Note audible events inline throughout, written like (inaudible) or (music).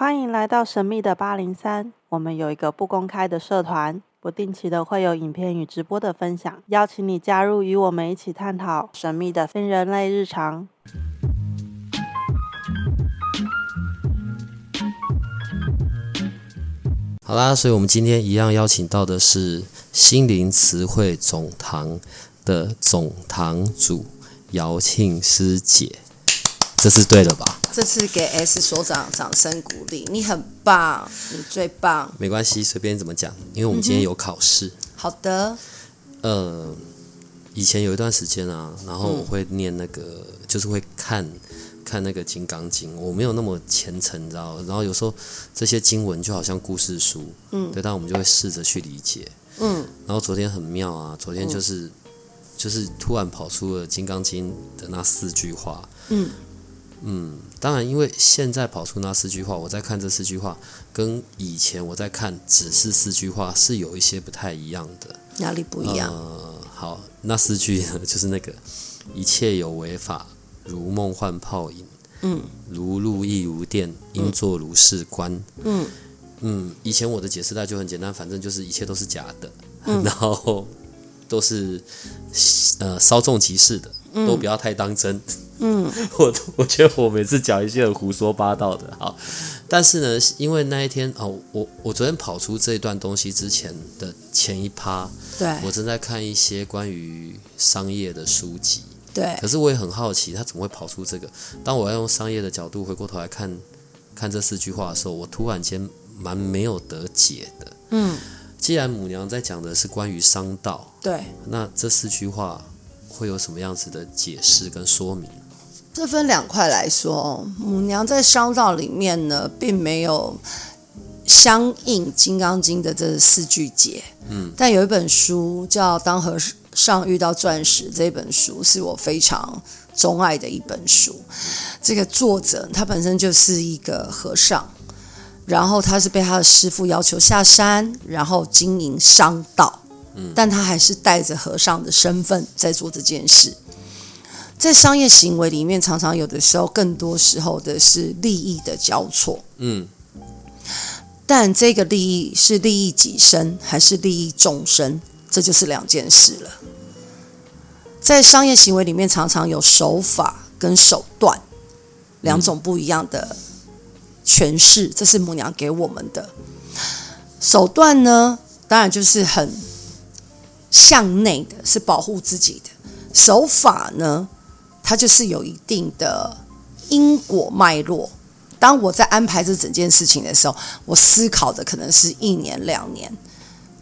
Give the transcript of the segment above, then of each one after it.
欢迎来到神秘的八零三。我们有一个不公开的社团，不定期的会有影片与直播的分享，邀请你加入，与我们一起探讨神秘的非人类日常。好啦，所以我们今天一样邀请到的是心灵词汇总堂的总堂主姚庆师姐，这是对的吧？这次给 S 所长掌声鼓励，你很棒，你最棒。没关系，随便怎么讲，因为我们今天有考试。嗯、好的。呃，以前有一段时间啊，然后我会念那个，嗯、就是会看看那个《金刚经》，我没有那么虔诚，你知道。然后有时候这些经文就好像故事书，嗯，对，但我们就会试着去理解，嗯。然后昨天很妙啊，昨天就是、嗯、就是突然跑出了《金刚经》的那四句话，嗯。嗯，当然，因为现在跑出那四句话，我在看这四句话，跟以前我在看只是四句话是有一些不太一样的。哪里不一样？呃，好，那四句呢，就是那个一切有为法，如梦幻泡影。嗯。如露亦如电，应作如是观。嗯。嗯，以前我的解释大概就很简单，反正就是一切都是假的，嗯、(laughs) 然后都是呃稍纵即逝的。都不要太当真。嗯，(laughs) 我我觉得我每次讲一些很胡说八道的，好，但是呢，因为那一天哦，我我昨天跑出这一段东西之前的前一趴，对，我正在看一些关于商业的书籍，对，可是我也很好奇，他怎么会跑出这个？当我要用商业的角度回过头来看看这四句话的时候，我突然间蛮没有得解的。嗯，既然母娘在讲的是关于商道，对，那这四句话。会有什么样子的解释跟说明？这分两块来说，母娘在商道里面呢，并没有相应《金刚经》的这四句解。嗯，但有一本书叫《当和尚遇到钻石》，这本书是我非常钟爱的一本书。这个作者他本身就是一个和尚，然后他是被他的师傅要求下山，然后经营商道。嗯但他还是带着和尚的身份在做这件事，在商业行为里面，常常有的时候，更多时候的是利益的交错。嗯，但这个利益是利益己身还是利益众生，这就是两件事了。在商业行为里面，常常有手法跟手段两种不一样的诠释，这是母娘给我们的手段呢，当然就是很。向内的是保护自己的手法呢，它就是有一定的因果脉络。当我在安排这整件事情的时候，我思考的可能是一年两年，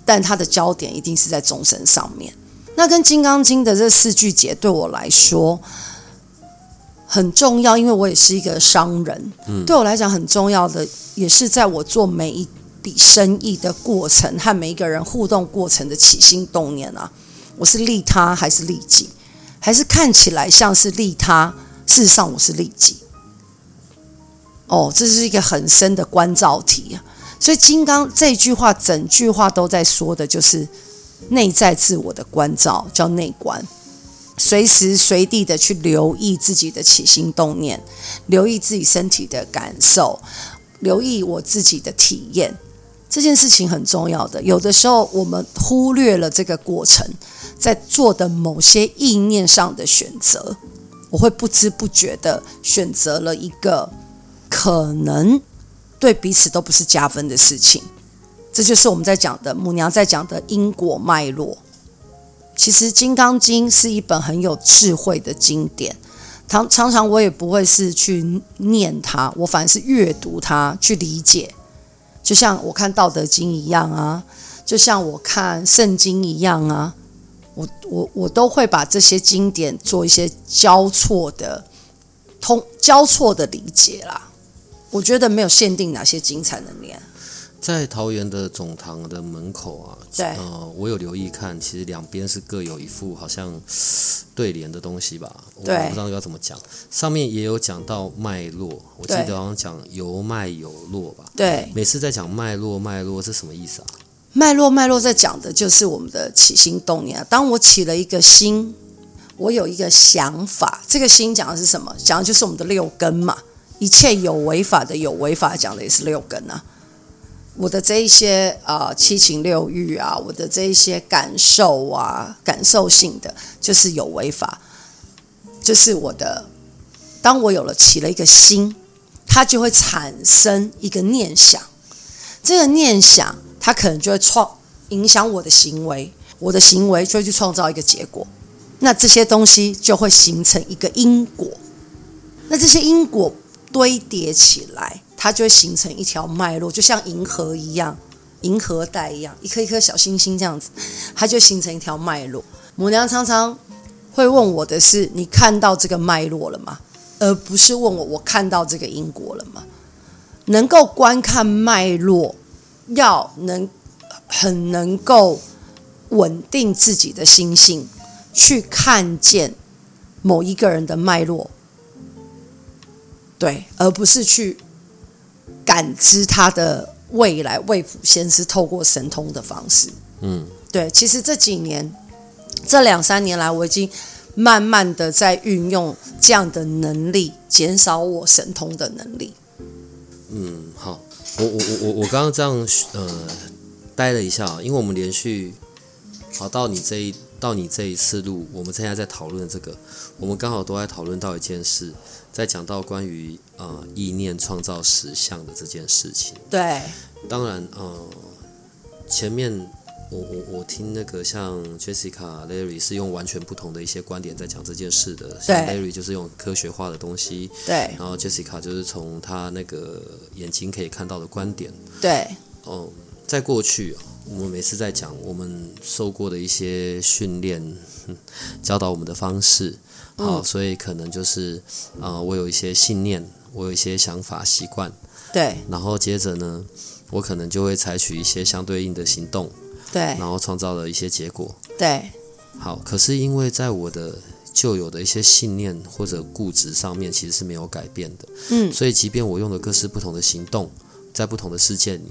但它的焦点一定是在众生上面。那跟《金刚经》的这四句解对我来说很重要，因为我也是一个商人。嗯，对我来讲很重要的，也是在我做每一。笔生意的过程和每一个人互动过程的起心动念啊，我是利他还是利己？还是看起来像是利他，事实上我是利己。哦，这是一个很深的关照题啊。所以金刚这句话，整句话都在说的就是内在自我的关照，叫内观，随时随地的去留意自己的起心动念，留意自己身体的感受，留意我自己的体验。这件事情很重要的，有的时候我们忽略了这个过程，在做的某些意念上的选择，我会不知不觉的选择了一个可能对彼此都不是加分的事情。这就是我们在讲的母娘在讲的因果脉络。其实《金刚经》是一本很有智慧的经典，常常常我也不会是去念它，我反而是阅读它去理解。就像我看《道德经》一样啊，就像我看圣经一样啊，我我我都会把这些经典做一些交错的通交错的理解啦。我觉得没有限定哪些经才能念。在桃园的总堂的门口啊，对，呃，我有留意看，其实两边是各有一副好像对联的东西吧，对，我不知道要怎么讲。上面也有讲到脉络，我记得好像讲由脉有络吧，对。每次在讲脉络脉络是什么意思啊？脉络脉络在讲的就是我们的起心动念啊。当我起了一个心，我有一个想法，这个心讲的是什么？讲的就是我们的六根嘛。一切有为法的有为法讲的也是六根啊。我的这一些啊、七情六欲啊，我的这一些感受啊，感受性的就是有违法，就是我的。当我有了起了一个心，它就会产生一个念想，这个念想它可能就会创影响我的行为，我的行为就会去创造一个结果，那这些东西就会形成一个因果，那这些因果堆叠起来。它就会形成一条脉络，就像银河一样，银河带一样，一颗一颗小星星这样子，它就形成一条脉络。母娘常常会问我的是：你看到这个脉络了吗？而不是问我我看到这个因果了吗？能够观看脉络，要能很能够稳定自己的心性，去看见某一个人的脉络，对，而不是去。感知他的未来，未卜先知透过神通的方式。嗯，对。其实这几年，这两三年来，我已经慢慢的在运用这样的能力，减少我神通的能力。嗯，好。我我我我我刚刚这样呃，待了一下，因为我们连续好到你这一到你这一次录，我们现在在讨论这个，我们刚好都在讨论到一件事。在讲到关于呃意念创造实相的这件事情，对，当然呃前面我我我听那个像 Jessica Larry 是用完全不同的一些观点在讲这件事的，像 Larry 就是用科学化的东西，对，然后 Jessica 就是从他那个眼睛可以看到的观点，对，哦、呃，在过去我们每次在讲我们受过的一些训练，(laughs) 教导我们的方式。好，所以可能就是，呃，我有一些信念，我有一些想法、习惯，对。然后接着呢，我可能就会采取一些相对应的行动，对。然后创造了一些结果，对。好，可是因为在我的旧有的一些信念或者固执上面，其实是没有改变的，嗯。所以，即便我用了各式不同的行动，在不同的事件里，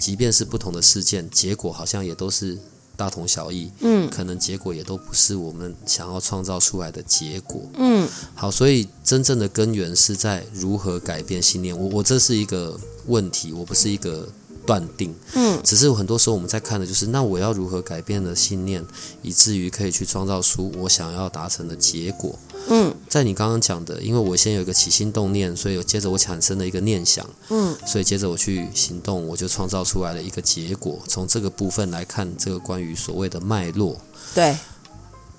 即便是不同的事件，结果好像也都是。大同小异，嗯，可能结果也都不是我们想要创造出来的结果，嗯，好，所以真正的根源是在如何改变信念。我我这是一个问题，我不是一个断定，嗯，只是很多时候我们在看的就是，那我要如何改变的信念，以至于可以去创造出我想要达成的结果。嗯，在你刚刚讲的，因为我先有一个起心动念，所以有接着我产生了一个念想，嗯，所以接着我去行动，我就创造出来了一个结果。从这个部分来看，这个关于所谓的脉络，对，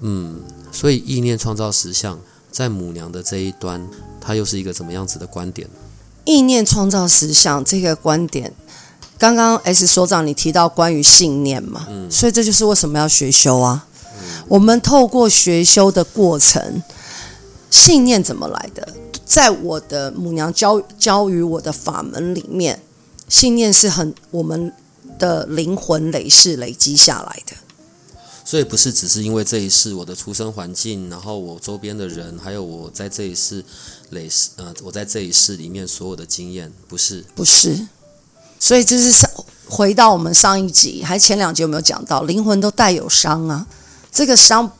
嗯，所以意念创造实相，在母娘的这一端，它又是一个怎么样子的观点？意念创造实相这个观点，刚刚 S 所长你提到关于信念嘛，嗯，所以这就是为什么要学修啊，嗯，我们透过学修的过程。信念怎么来的？在我的母娘教教于我的法门里面，信念是很我们的灵魂累世累积下来的。所以不是只是因为这一世我的出生环境，然后我周边的人，还有我在这一世累世呃，我在这一世里面所有的经验，不是不是。所以就是上回到我们上一集，还前两集有没有讲到灵魂都带有伤啊？这个伤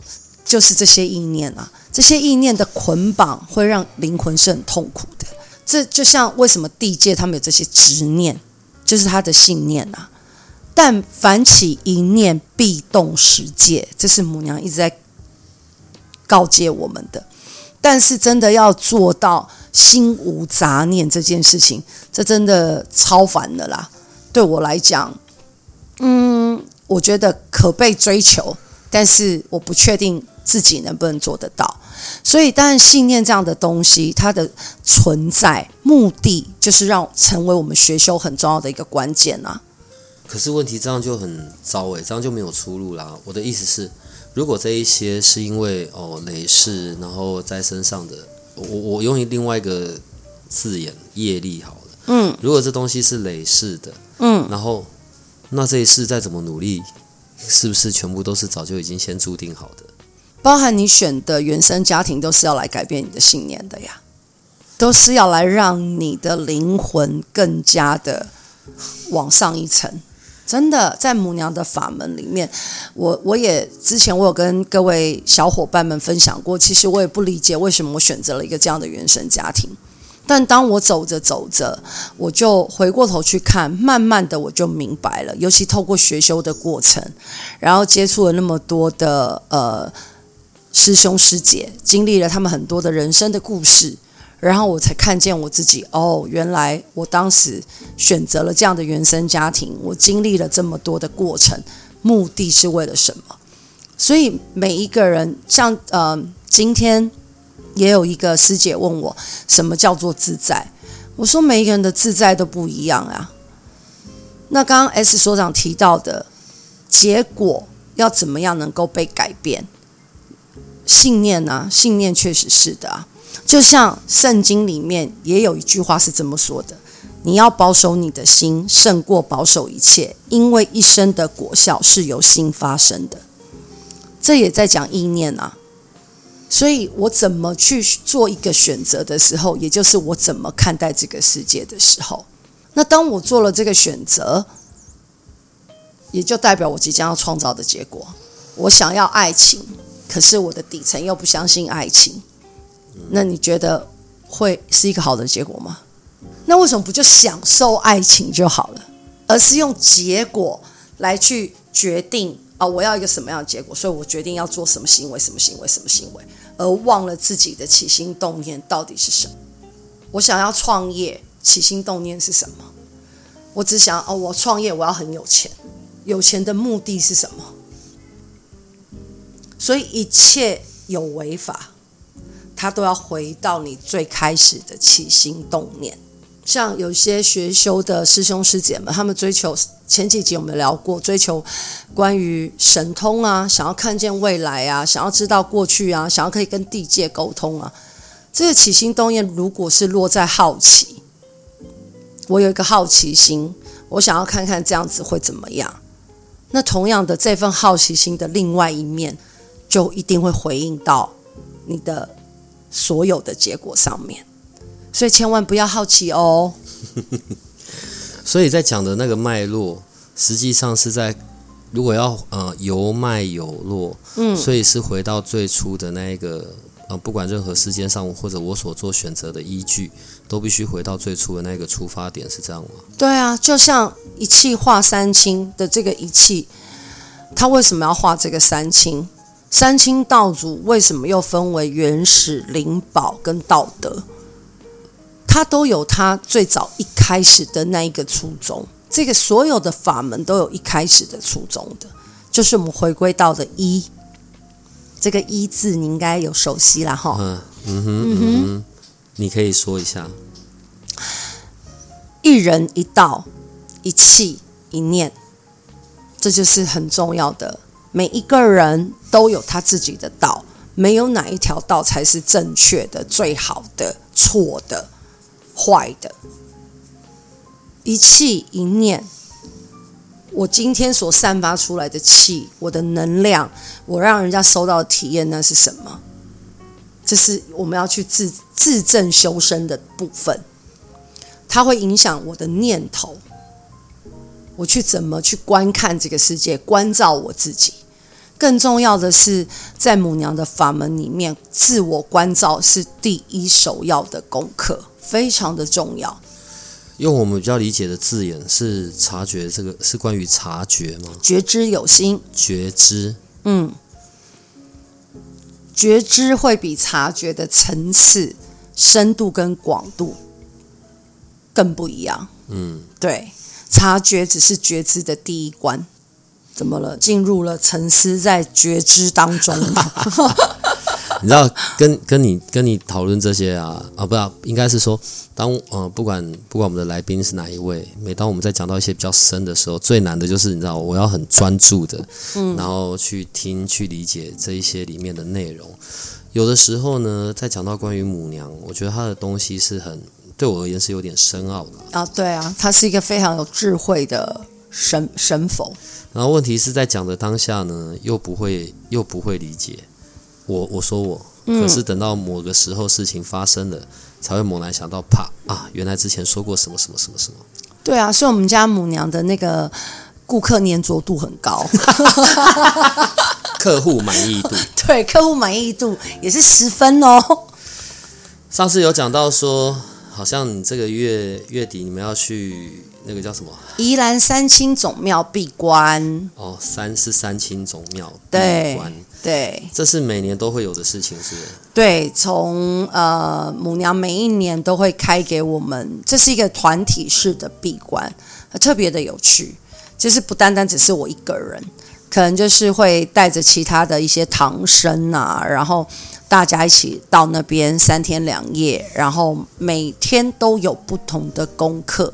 就是这些意念啊。这些意念的捆绑会让灵魂是很痛苦的。这就像为什么地界他们有这些执念，就是他的信念啊。但凡起一念，必动十界，这是母娘一直在告诫我们的。但是真的要做到心无杂念这件事情，这真的超烦的啦。对我来讲，嗯，我觉得可被追求，但是我不确定。自己能不能做得到？所以，当然，信念这样的东西，它的存在目的就是让成为我们学修很重要的一个关键啊。可是问题这样就很糟诶，这样就没有出路啦。我的意思是，如果这一些是因为哦累世，然后在身上的，我我用另外一个字眼业力好了。嗯，如果这东西是累世的，嗯，然后那这一世再怎么努力，是不是全部都是早就已经先注定好的？包含你选的原生家庭，都是要来改变你的信念的呀，都是要来让你的灵魂更加的往上一层。真的，在母娘的法门里面，我我也之前我有跟各位小伙伴们分享过，其实我也不理解为什么我选择了一个这样的原生家庭。但当我走着走着，我就回过头去看，慢慢的我就明白了。尤其透过学修的过程，然后接触了那么多的呃师兄师姐，经历了他们很多的人生的故事，然后我才看见我自己。哦，原来我当时选择了这样的原生家庭，我经历了这么多的过程，目的是为了什么？所以每一个人，像呃，今天也有一个师姐问我，什么叫做自在？我说每一个人的自在都不一样啊。那刚刚 S 所长提到的结果要怎么样能够被改变？信念呢、啊？信念确实是的啊。就像圣经里面也有一句话是这么说的：你要保守你的心，胜过保守一切，因为一生的果效是由心发生的。这也在讲意念啊，所以我怎么去做一个选择的时候，也就是我怎么看待这个世界的时候，那当我做了这个选择，也就代表我即将要创造的结果。我想要爱情，可是我的底层又不相信爱情，那你觉得会是一个好的结果吗？那为什么不就享受爱情就好了，而是用结果来去决定？啊，我要一个什么样的结果？所以我决定要做什么行为，什么行为，什么行为，而忘了自己的起心动念到底是什么。我想要创业，起心动念是什么？我只想哦，我创业，我要很有钱。有钱的目的是什么？所以一切有违法，它都要回到你最开始的起心动念。像有些学修的师兄师姐们，他们追求前几集我们聊过，追求关于神通啊，想要看见未来啊，想要知道过去啊，想要可以跟地界沟通啊。这个起心动念，如果是落在好奇，我有一个好奇心，我想要看看这样子会怎么样。那同样的，这份好奇心的另外一面，就一定会回应到你的所有的结果上面。所以千万不要好奇哦。(laughs) 所以在讲的那个脉络，实际上是在如果要呃由脉有络，嗯，所以是回到最初的那一个呃，不管任何时间上或者我所做选择的依据，都必须回到最初的那个出发点，是这样吗？对啊，就像一气化三清的这个一气，他为什么要画这个三清？三清道祖为什么又分为原始、灵宝跟道德？他都有他最早一开始的那一个初衷，这个所有的法门都有一开始的初衷的，就是我们回归到的一，这个一字你应该有熟悉了哈。嗯嗯哼嗯哼，你可以说一下，一人一道，一气一念，这就是很重要的。每一个人都有他自己的道，没有哪一条道才是正确的、最好的、错的。坏的，一气一念，我今天所散发出来的气，我的能量，我让人家收到的体验，那是什么？这是我们要去自自证修身的部分，它会影响我的念头，我去怎么去观看这个世界，关照我自己。更重要的是，在母娘的法门里面，自我关照是第一首要的功课。非常的重要。用我们比较理解的字眼是察觉，这个是关于察觉吗？觉知有心，觉知，嗯，觉知会比察觉的层次、深度跟广度更不一样。嗯，对，察觉只是觉知的第一关，怎么了？进入了沉思在觉知当中。(laughs) 你知道跟跟你跟你讨论这些啊啊，不知道应该是说，当呃不管不管我们的来宾是哪一位，每当我们在讲到一些比较深的时候，最难的就是你知道，我要很专注的，嗯，然后去听去理解这一些里面的内容。有的时候呢，在讲到关于母娘，我觉得她的东西是很对我而言是有点深奥的啊。对啊，她是一个非常有智慧的神神否。然后问题是在讲的当下呢，又不会又不会理解。我我说我，可是等到某个时候事情发生了，嗯、才会猛然想到，啪啊！原来之前说过什么什么什么什么。对啊，所以我们家母娘的那个顾客粘着度很高，客户满意度，(laughs) 对，客户满意度也是十分哦。上次有讲到说，好像你这个月月底你们要去那个叫什么？宜兰三清总庙闭关。哦，三是三清总庙对闭关。对，这是每年都会有的事情，是？对，从呃母娘每一年都会开给我们，这是一个团体式的闭关，特别的有趣，就是不单单只是我一个人，可能就是会带着其他的一些唐僧啊，然后大家一起到那边三天两夜，然后每天都有不同的功课。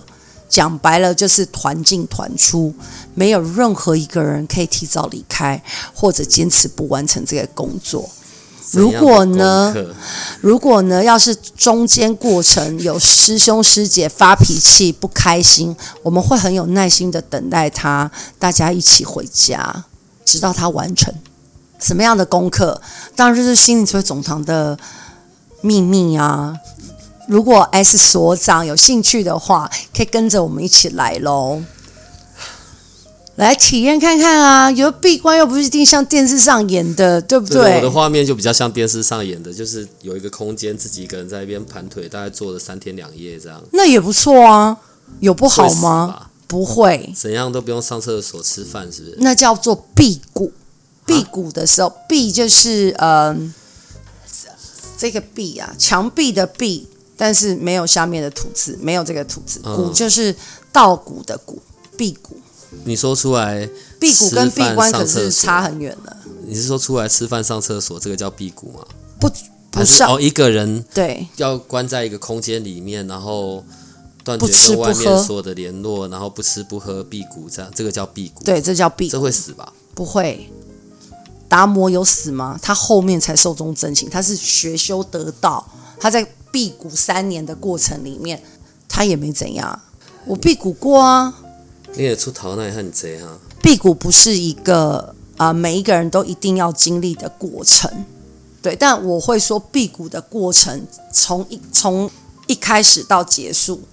讲白了就是团进团出，没有任何一个人可以提早离开或者坚持不完成这个工作。如果呢，如果呢，要是中间过程有师兄师姐发脾气不开心，我们会很有耐心的等待他，大家一起回家，直到他完成。什么样的功课？当然就是心灵智慧总堂的秘密啊。如果 S 所长有兴趣的话，可以跟着我们一起来喽，来体验看看啊！有闭关又不是一定像电视上演的，对不对？对，我的画面就比较像电视上演的，就是有一个空间，自己一个人在那边盘腿，大概坐了三天两夜这样。那也不错啊，有不好吗？不会，怎样都不用上厕所吃饭，是不是？那叫做闭谷。闭谷的时候，闭就是嗯、呃，这个闭啊，墙壁的壁。但是没有下面的土字，没有这个土字。谷就是稻谷的谷，辟谷。你说出来，辟谷跟闭关可是差很远的。你是说出来吃饭上厕所，这个叫辟谷吗？不，不是哦，一个人对，要关在一个空间里面，然后断绝跟外面所有的联络，然后不吃不喝，辟谷这样，这个叫辟谷。对，这叫辟谷。这会死吧？不会。达摩有死吗？他后面才寿终正寝，他是学修得道，他在。辟谷三年的过程里面，他也没怎样。我辟谷过啊。你也出逃那也很贼哈。辟谷不是一个啊、呃，每一个人都一定要经历的过程。对，但我会说辟谷的过程，从一从一开始到结束，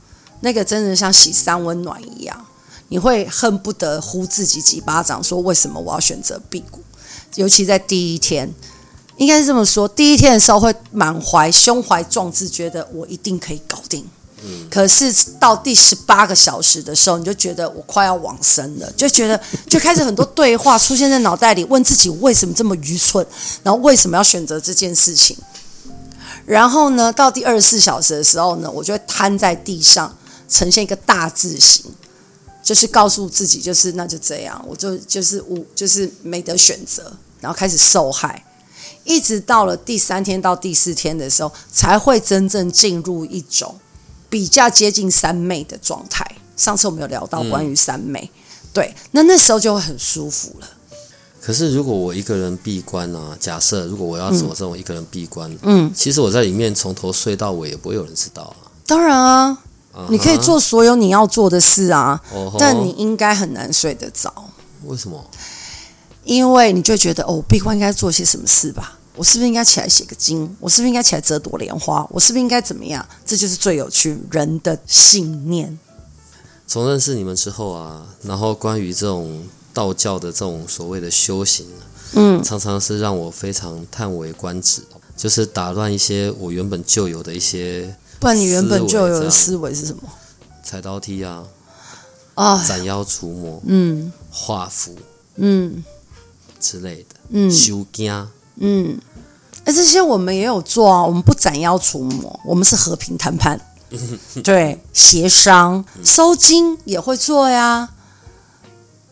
那个真的像洗三温暖一样，你会恨不得呼自己几巴掌，说为什么我要选择辟谷？尤其在第一天。应该是这么说，第一天的时候会满怀胸怀壮志，觉得我一定可以搞定。嗯。可是到第十八个小时的时候，你就觉得我快要往生了，就觉得就开始很多对话出现在脑袋里，问自己为什么这么愚蠢，然后为什么要选择这件事情。然后呢，到第二十四小时的时候呢，我就会瘫在地上，呈现一个大字形，就是告诉自己，就是那就这样，我就就是我就是没得选择，然后开始受害。一直到了第三天到第四天的时候，才会真正进入一种比较接近三昧的状态。上次我们有聊到关于三昧，嗯、对，那那时候就会很舒服了。可是如果我一个人闭关啊，假设如果我要走这种一个人闭关，嗯，其实我在里面从头睡到尾，也不会有人知道啊。当然啊，uh-huh、你可以做所有你要做的事啊，uh-huh、但你应该很难睡得着。为什么？因为你就觉得哦，闭关应该做些什么事吧？我是不是应该起来写个经？我是不是应该起来折朵莲花？我是不是应该怎么样？这就是最有趣人的信念。从认识你们之后啊，然后关于这种道教的这种所谓的修行，嗯，常常是让我非常叹为观止，就是打乱一些我原本就有的一些。不然你原本就有的思维是什么？踩刀梯啊，啊，斩妖除魔，嗯，画符，嗯。之类的，嗯，修家，嗯，哎，这些我们也有做啊。我们不斩妖除魔，我们是和平谈判，(laughs) 对，协商，收金也会做呀，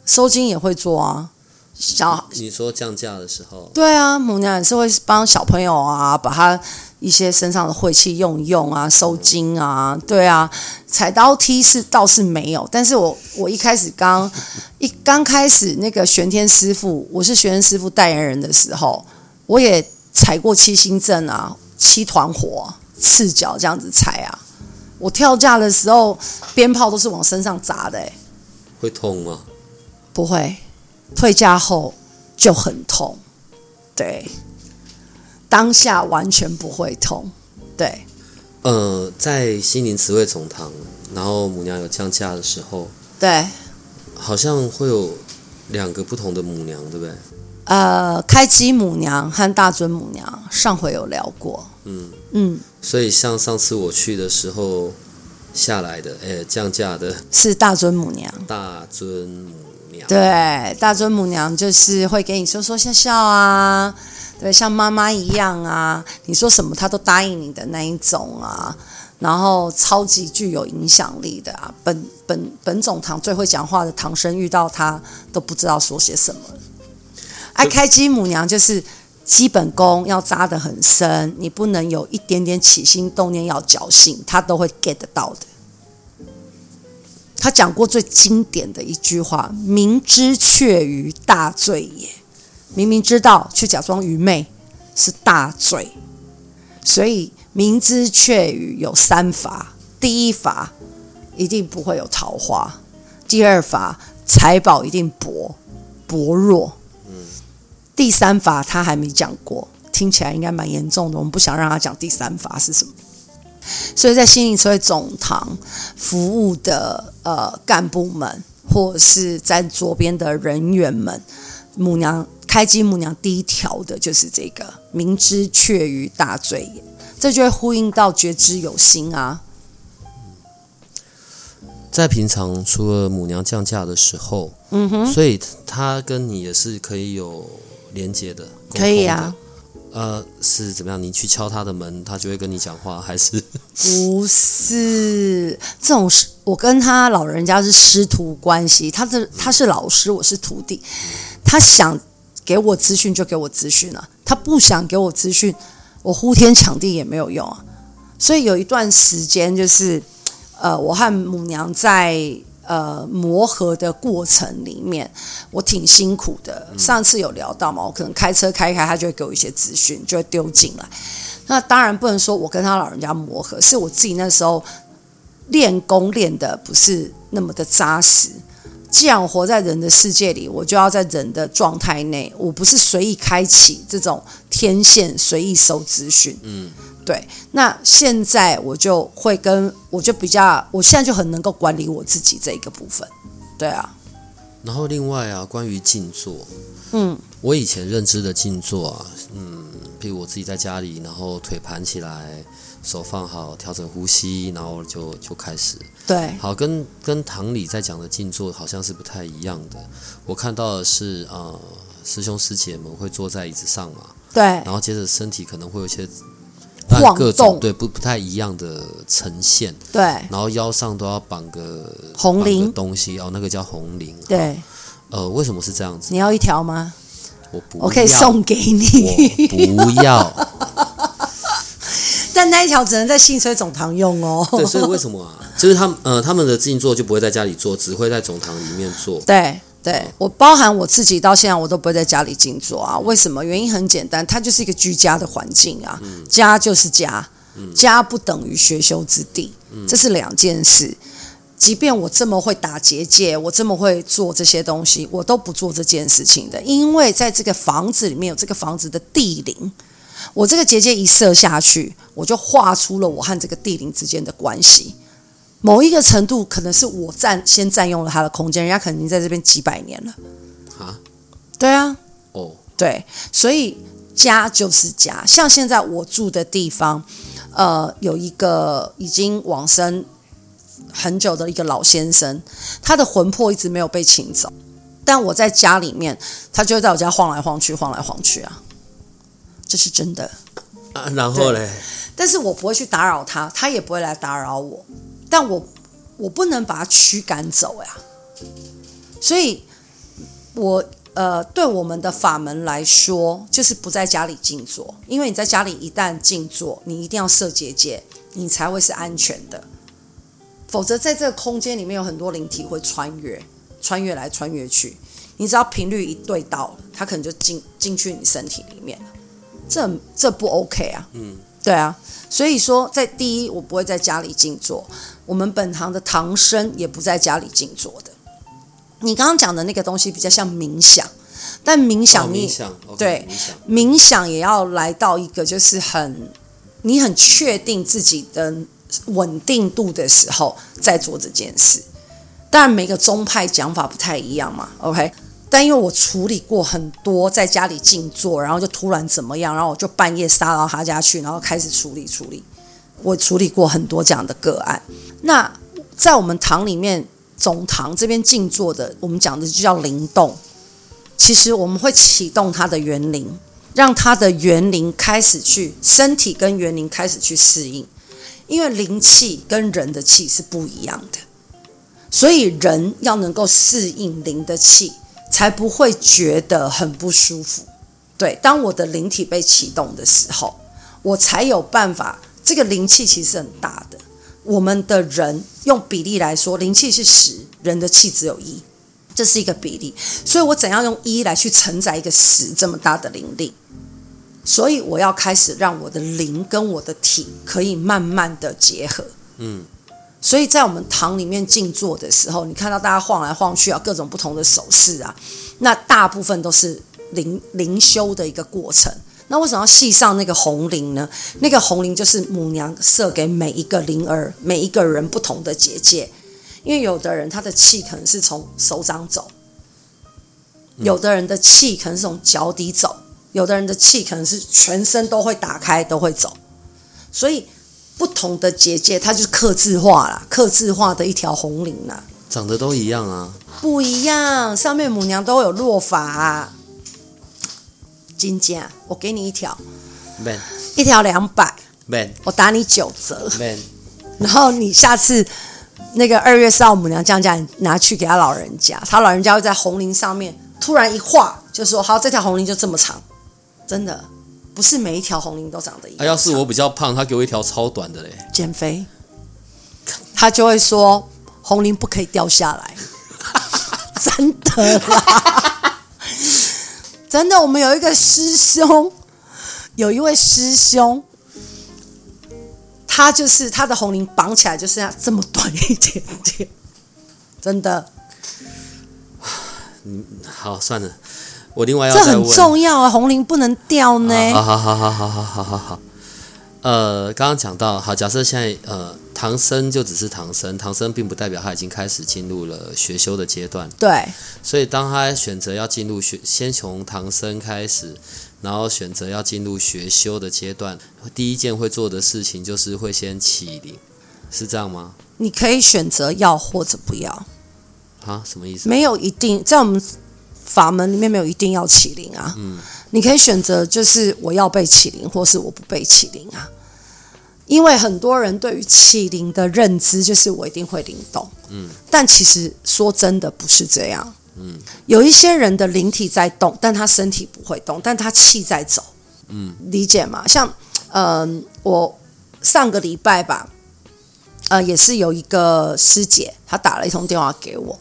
收金也会做啊。小，你说降价的时候，对啊，母娘也是会帮小朋友啊，把他。一些身上的晦气用一用啊，收惊啊，对啊，踩刀梯是倒是没有，但是我我一开始刚一刚开始那个玄天师傅，我是玄天师傅代言人的时候，我也踩过七星阵啊，七团火，赤脚这样子踩啊，我跳架的时候，鞭炮都是往身上砸的，欸，会痛吗？不会，退架后就很痛，对。当下完全不会痛，对。呃，在心灵慈惠总堂，然后母娘有降价的时候，对，好像会有两个不同的母娘，对不对？呃，开基母娘和大尊母娘，上回有聊过。嗯嗯。所以像上次我去的时候，下来的，哎，降价的 (laughs) 是大尊母娘。大尊母娘，对，大尊母娘就是会给你说说笑笑啊，对，像妈妈一样啊，你说什么她都答应你的那一种啊，然后超级具有影响力的啊。本本本总堂最会讲话的唐僧遇到他都不知道说些什么。爱开基母娘就是。基本功要扎得很深，你不能有一点点起心动念要侥幸，他都会 get 得到的。他讲过最经典的一句话：“明知却于，大罪也。”明明知道却假装愚昧是大罪。所以明知却愚有三罚：第一罚一定不会有桃花；第二罚财宝一定薄薄弱。第三罚他还没讲过，听起来应该蛮严重的。我们不想让他讲第三罚是什么，所以在心灵慈惠总堂服务的呃干部们，或者是在左边的人员们，母娘开机母娘第一条的就是这个“明知却于，大罪也”，这就会呼应到觉知有心啊。在平常除了母娘降价的时候，嗯哼，所以他跟你也是可以有。连接的可以啊，呃，是怎么样？你去敲他的门，他就会跟你讲话，还是不是？这种是我跟他老人家是师徒关系，他是他是老师，我是徒弟。他想给我资讯就给我资讯啊，他不想给我资讯，我呼天抢地也没有用啊。所以有一段时间，就是呃，我和母娘在。呃，磨合的过程里面，我挺辛苦的。上次有聊到嘛，我可能开车开开，他就会给我一些资讯，就会丢进来。那当然不能说我跟他老人家磨合，是我自己那时候练功练的不是那么的扎实。既然我活在人的世界里，我就要在人的状态内，我不是随意开启这种天线，随意收资讯。嗯。对，那现在我就会跟我就比较，我现在就很能够管理我自己这一个部分，对啊。然后另外啊，关于静坐，嗯，我以前认知的静坐啊，嗯，比如我自己在家里，然后腿盘起来，手放好，调整呼吸，然后就就开始。对，好，跟跟堂里在讲的静坐好像是不太一样的。我看到的是啊、呃，师兄师姐们会坐在椅子上嘛，对，然后接着身体可能会有一些。各种晃动对不不太一样的呈现，对，然后腰上都要绑个红铃东西哦，那个叫红铃，对，呃，为什么是这样子？你要一条吗？我不，我可以送给你，我不要。(laughs) 但那一条只能在信吹总堂用哦。对，所以为什么啊？(laughs) 就是他们呃，他们的静坐就不会在家里做，只会在总堂里面做。对。对，我包含我自己到现在我都不会在家里静坐啊，为什么？原因很简单，它就是一个居家的环境啊，嗯、家就是家，嗯、家不等于学修之地，嗯、这是两件事。即便我这么会打结界，我这么会做这些东西，我都不做这件事情的，因为在这个房子里面有这个房子的地灵，我这个结界一射下去，我就画出了我和这个地灵之间的关系。某一个程度，可能是我占先占用了他的空间，人家可能已经在这边几百年了。啊？对啊。哦。对，所以家就是家。像现在我住的地方，呃，有一个已经往生很久的一个老先生，他的魂魄一直没有被请走，但我在家里面，他就会在我家晃来晃去，晃来晃去啊，这是真的。啊，然后嘞？但是我不会去打扰他，他也不会来打扰我。但我我不能把他驱赶走呀，所以我呃，对我们的法门来说，就是不在家里静坐，因为你在家里一旦静坐，你一定要设结界，你才会是安全的。否则，在这个空间里面有很多灵体会穿越，穿越来穿越去，你只要频率一对到了，它可能就进进去你身体里面了，这这不 OK 啊？嗯。对啊，所以说，在第一，我不会在家里静坐。我们本行的唐僧也不在家里静坐的。你刚刚讲的那个东西比较像冥想，但冥想你、哦、对冥想，冥想也要来到一个就是很你很确定自己的稳定度的时候再做这件事。当然，每个宗派讲法不太一样嘛。OK。但因为我处理过很多在家里静坐，然后就突然怎么样，然后我就半夜杀到他家去，然后开始处理处理。我处理过很多这样的个案。那在我们堂里面，总堂这边静坐的，我们讲的就叫灵动。其实我们会启动他的元灵，让他的元灵开始去身体跟元灵开始去适应，因为灵气跟人的气是不一样的，所以人要能够适应灵的气，才不会觉得很不舒服。对，当我的灵体被启动的时候，我才有办法。这个灵气其实很大的。我们的人用比例来说，灵气是十，人的气只有一，这是一个比例。所以我怎样用一来去承载一个十这么大的灵力？所以我要开始让我的灵跟我的体可以慢慢的结合。嗯。所以在我们堂里面静坐的时候，你看到大家晃来晃去啊，各种不同的手势啊，那大部分都是灵灵修的一个过程。那为什么要系上那个红铃呢？那个红铃就是母娘设给每一个灵儿、每一个人不同的结界。因为有的人他的气可能是从手掌走，有的人的气可能是从脚底走，有的人的气可能是全身都会打开都会走。所以不同的结界，它就是刻字化啦，刻字化的一条红绫啦。长得都一样啊？不一样，上面母娘都有落法啊。金价，我给你一条，Man. 一条两百，Man. 我打你九折，Man. 然后你下次那个二月四号母娘降价，你拿去给他老人家，他老人家会在红绫上面突然一画，就说好，这条红绫就这么长，真的不是每一条红綾都长得一样。啊、要是我比较胖，他给我一条超短的嘞，减肥，他就会说红綾不可以掉下来，(laughs) 真的啦。真的，我们有一个师兄，有一位师兄，他就是他的红綾绑起来就剩下这么短一点点，真的。(sighs) 嗯，好，算了，我另外要。这很重要啊，红綾不能掉呢。好好好好好好好好好。呃，刚刚讲到，好，假设现在呃。唐僧就只是唐僧，唐僧并不代表他已经开始进入了学修的阶段。对，所以当他选择要进入学，先从唐僧开始，然后选择要进入学修的阶段，第一件会做的事情就是会先起灵，是这样吗？你可以选择要或者不要。啊，什么意思？没有一定，在我们法门里面没有一定要起灵啊。嗯，你可以选择就是我要被起灵，或是我不被起灵啊。因为很多人对于起灵的认知就是我一定会灵动，嗯，但其实说真的不是这样，嗯，有一些人的灵体在动，但他身体不会动，但他气在走，嗯，理解吗？像，嗯、我上个礼拜吧，呃，也是有一个师姐，她打了一通电话给我，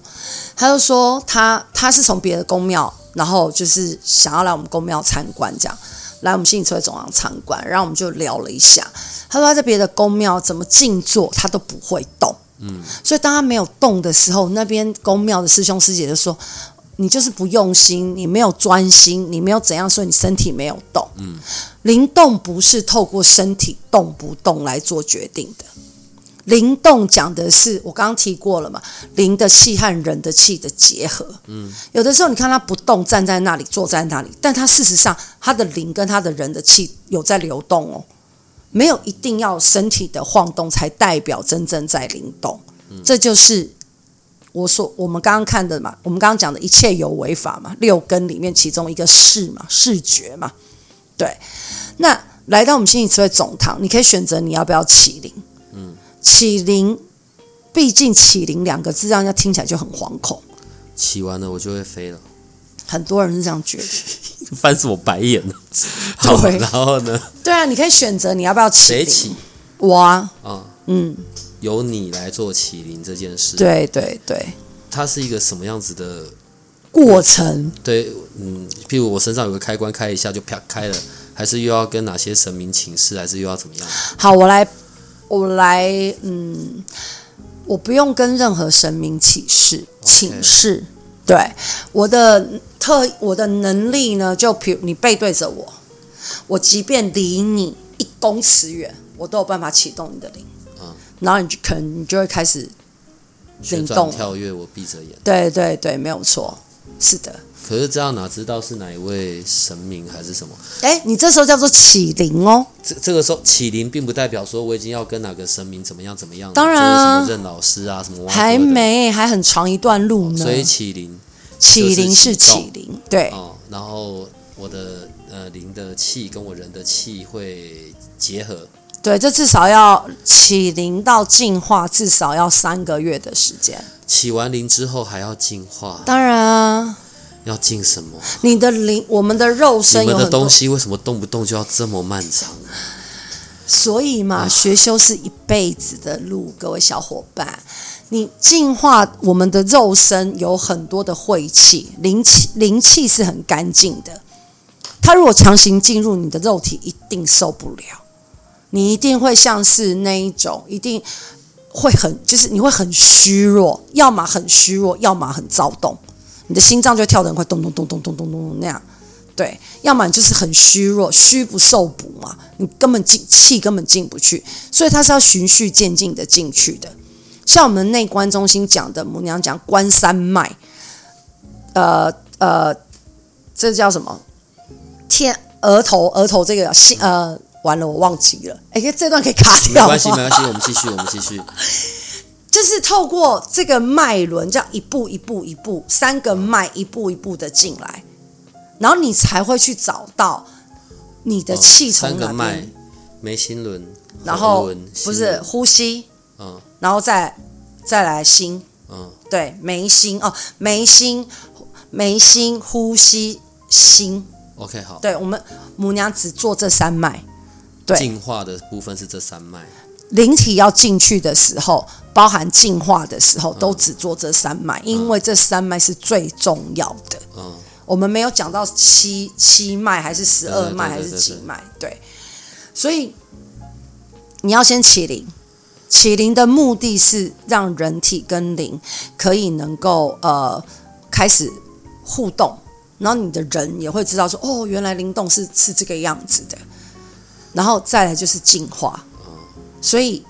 她就说她她是从别的宫庙，然后就是想要来我们宫庙参观，这样。来我们心理测会总行参观，然后我们就聊了一下。她说她在别的宫庙怎么静坐，她都不会动。嗯，所以当她没有动的时候，那边宫庙的师兄师姐就说：“你就是不用心，你没有专心，你没有怎样，所以你身体没有动。”嗯，灵动不是透过身体动不动来做决定的。灵动讲的是我刚刚提过了嘛，灵的气和人的气的结合。嗯，有的时候你看他不动，站在那里，坐在那里，但他事实上他的灵跟他的人的气有在流动哦，没有一定要身体的晃动才代表真正在灵动。这就是我说我们刚刚看的嘛，我们刚刚讲的一切有为法嘛，六根里面其中一个视嘛，视觉嘛，对。那来到我们心理智慧总堂，你可以选择你要不要起灵。启灵，毕竟启灵两个字让人家听起来就很惶恐。起完了我就会飞了，很多人是这样觉得。(laughs) 翻什么白眼呢？好，然后呢？对啊，你可以选择你要不要启灵。谁起？我啊。啊，嗯，由你来做起灵这件事。对对对。它是一个什么样子的过程？对，嗯，譬如我身上有个开关，开一下就啪开了，还是又要跟哪些神明请示，还是又要怎么样？好，我来。我来，嗯，我不用跟任何神明起誓请示.对，我的特我的能力呢，就比如你背对着我，我即便离你一公尺远，我都有办法启动你的灵，嗯，然后你就可能你就会开始灵动。跳跃，我闭着眼，对对对，没有错，是的。可是这样哪知道是哪一位神明还是什么？哎，你这时候叫做启灵哦。这这个时候启灵并不代表说我已经要跟哪个神明怎么样怎么样。当然啊，什么认老师啊，什么还没，还很长一段路呢。所以启灵，启灵是启灵，对。哦，然后我的呃灵的气跟我人的气会结合。对，这至少要起灵到进化，至少要三个月的时间。起完灵之后还要进化？当然啊。要进什么？你的灵，我们的肉身你们的东西为什么动不动就要这么漫长？所以嘛，学修是一辈子的路，各位小伙伴。你净化我们的肉身，有很多的晦气，灵气灵气是很干净的。它如果强行进入你的肉体，一定受不了。你一定会像是那一种，一定会很，就是你会很虚弱，要么很虚弱，要么很躁动。你的心脏就会跳得很快，咚咚咚咚咚咚咚那样，对，要么就是很虚弱，虚不受补嘛，你根本进气根本进不去，所以它是要循序渐进的进去的。像我们内观中心讲的，母娘讲观三脉，呃呃，这叫什么？天额头额头这个心呃，完了我忘记了，哎，这段可以卡掉？没关系没关系，我们继续我们继续。就是透过这个脉轮，这样一步一步一步，三个脉一步一步的进来，然后你才会去找到你的气从哪边。哦、三个脉，眉心轮，然后不是呼吸，嗯，然后再再来心，嗯，对，眉心哦，眉心眉心呼吸心。OK，好，对我们母娘只做这三脉，对，进化的部分是这三脉。灵体要进去的时候，包含进化的时候，都只做这三脉，因为这三脉是最重要的。嗯，我们没有讲到七七脉还是十二脉还是几脉，对。所以你要先起灵，起灵的目的是让人体跟灵可以能够呃开始互动，然后你的人也会知道说，哦，原来灵动是是这个样子的。然后再来就是进化。所以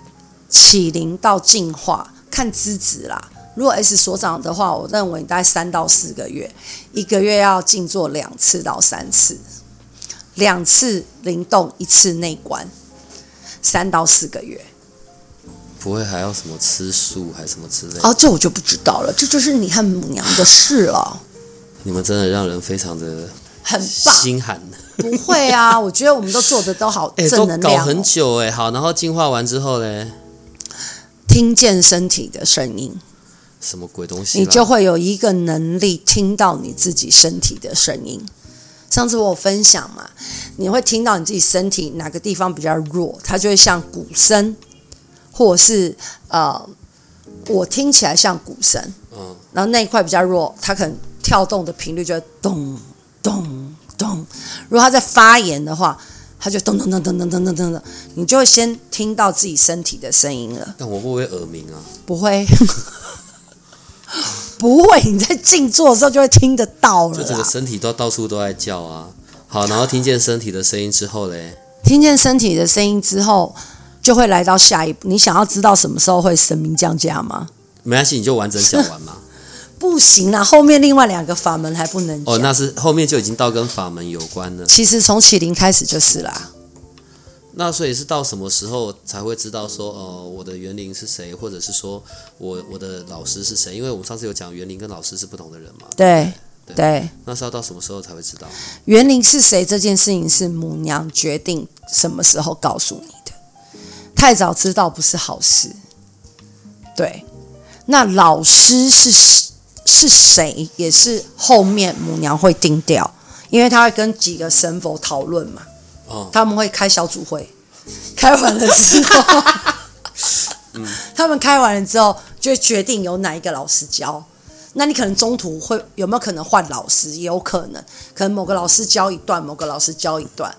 启灵到净化看资质啦。如果 S 所长的话，我认为大概三到四个月，一个月要静坐两次到三次，两次灵动，一次内观，三到四个月。不会还要什么吃素还是什么之类的？哦，这我就不知道了，这就是你和母娘的事了。你们真的让人非常的很棒，心寒。不会啊，我觉得我们都做的都好 (laughs) 正能量、哦。搞很久哎，好，然后净化完之后嘞，听见身体的声音，什么鬼东西？你就会有一个能力听到你自己身体的声音。上次我有分享嘛，你会听到你自己身体哪个地方比较弱，它就会像鼓声，或者是呃，我听起来像鼓声，嗯，然后那一块比较弱，它可能跳动的频率就会咚咚。咚，如果它在发炎的话，他就咚咚咚咚咚咚咚咚，你就会先听到自己身体的声音了。但我会不会耳鸣啊？不会，(laughs) 不会。你在静坐的时候就会听得到了。就整个身体都到处都在叫啊。好，然后听见身体的声音之后嘞，听见身体的声音之后，就会来到下一步。你想要知道什么时候会神明降价吗？没关系，你就完整讲完嘛。不行啦，后面另外两个法门还不能。哦，那是后面就已经到跟法门有关了。其实从启灵开始就是啦。那所以是到什么时候才会知道说，呃，我的园林是谁，或者是说我我的老师是谁？因为我们上次有讲园林跟老师是不同的人嘛。对对，对。那是要到什么时候才会知道？园林是谁这件事情是母娘决定什么时候告诉你的。太早知道不是好事。对。那老师是。是谁也是后面母娘会定掉，因为他会跟几个神佛讨论嘛，哦，他们会开小组会，开完了之后，嗯，(laughs) 他们开完了之后就会决定由哪一个老师教。那你可能中途会有没有可能换老师？也有可能，可能某个老师教一段，某个老师教一段。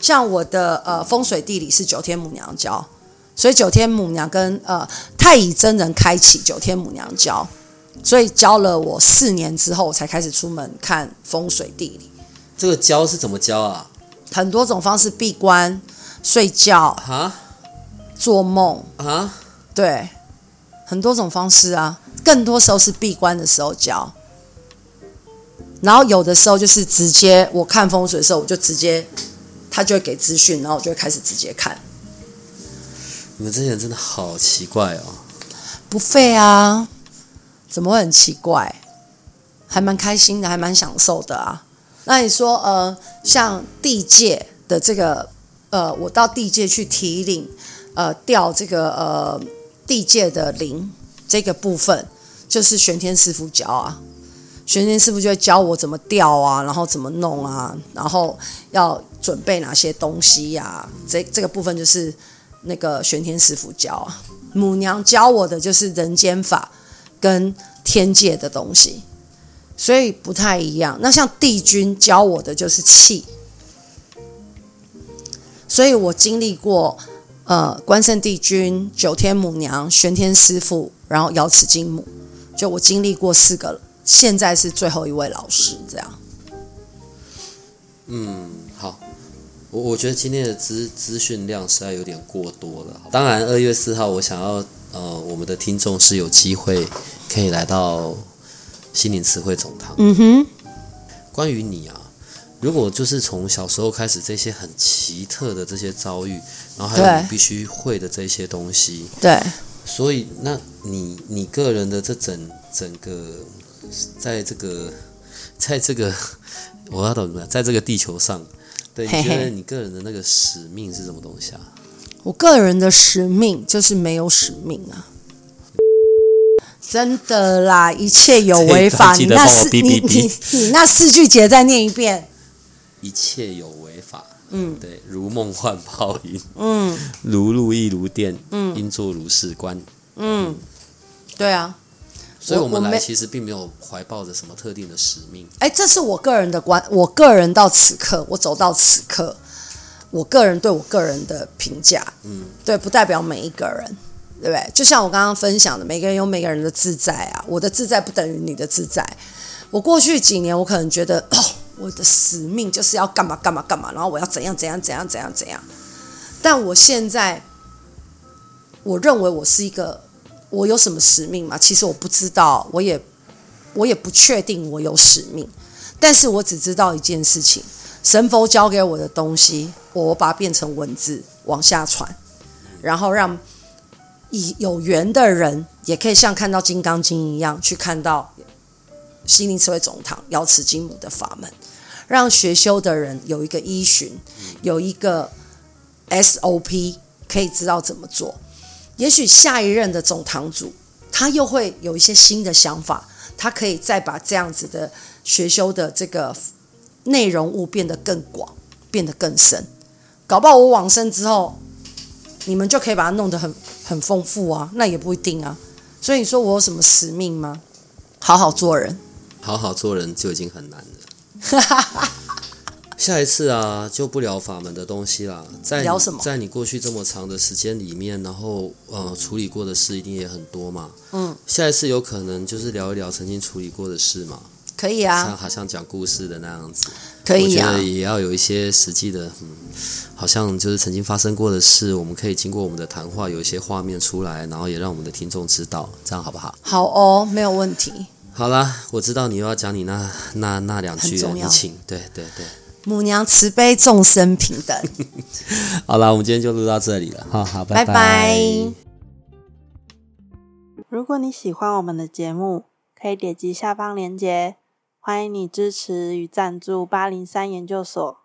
像我的呃风水地理是九天母娘教，所以九天母娘跟呃太乙真人开启九天母娘教。所以教了我四年之后，我才开始出门看风水地理。这个教是怎么教啊？很多种方式，闭关、睡觉、啊、做梦啊，对，很多种方式啊。更多时候是闭关的时候教。然后有的时候就是直接我看风水的时候，我就直接他就会给资讯，然后我就会开始直接看。你们这些人真的好奇怪哦！不废啊，怎么会很奇怪？还蛮开心的，还蛮享受的啊。那你说，呃，像地界的这个，呃，我到地界去提领，呃，调这个呃地界的灵这个部分，就是玄天师傅教啊。玄天师傅就会教我怎么调啊，然后怎么弄啊，然后要准备哪些东西呀、这这个部分就是那个玄天师傅教啊。母娘教我的就是人间法跟天界的东西。所以不太一样。那像帝君教我的就是气，所以我经历过呃关圣帝君、九天母娘、玄天师父，然后瑶池金母，就我经历过四个，现在是最后一位老师这样。嗯，好，我我觉得今天的资资讯量实在有点过多了。当然，二月四号我想要呃我们的听众是有机会可以来到。心灵词汇总堂。嗯哼，关于你啊，如果就是从小时候开始这些很奇特的这些遭遇，然后还有你必须会的这些东西，对，所以那你你个人的这整整个，在这个 (laughs) 在这个我要懂了，在这个地球上，对，你觉得你个人的那个使命是什么东西啊？我个人的使命就是没有使命啊。真的啦，一切有违法。(laughs) 你那四，你你你那四句节再念一遍。一切有违法，嗯，对，如梦幻泡影，嗯，如露亦如电，嗯，应作如是观，嗯，对啊。所以我们来其实并没有怀抱着什么特定的使命。哎，这是我个人的观，我个人到此刻，我走到此刻，我个人对我个人的评价，嗯，对，不代表每一个人。对不对？就像我刚刚分享的，每个人有每个人的自在啊。我的自在不等于你的自在。我过去几年，我可能觉得，哦，我的使命就是要干嘛干嘛干嘛，然后我要怎样怎样怎样怎样怎样。但我现在，我认为我是一个，我有什么使命吗？其实我不知道，我也我也不确定我有使命。但是我只知道一件事情：神佛教给我的东西，我把它变成文字往下传，然后让。以有缘的人，也可以像看到《金刚经》一样，去看到心灵慈惠总堂瑶池金母的法门，让学修的人有一个依循，有一个 SOP，可以知道怎么做。也许下一任的总堂主，他又会有一些新的想法，他可以再把这样子的学修的这个内容物变得更广，变得更深。搞不好我往生之后，你们就可以把它弄得很。很丰富啊，那也不一定啊。所以你说我有什么使命吗？好好做人，好好做人就已经很难了。(laughs) 下一次啊，就不聊法门的东西啦。在聊什么？在你过去这么长的时间里面，然后呃，处理过的事一定也很多嘛。嗯。下一次有可能就是聊一聊曾经处理过的事嘛。可以啊。像好像讲故事的那样子。可以啊。我觉得也要有一些实际的，嗯。好像就是曾经发生过的事，我们可以经过我们的谈话，有一些画面出来，然后也让我们的听众知道，这样好不好？好哦，没有问题。好啦，我知道你又要讲你那那那两句了，你请。对对对。母娘慈悲，众生平等。(laughs) 好啦，我们今天就录到这里了，好好，拜拜。拜拜。如果你喜欢我们的节目，可以点击下方链接，欢迎你支持与赞助八零三研究所。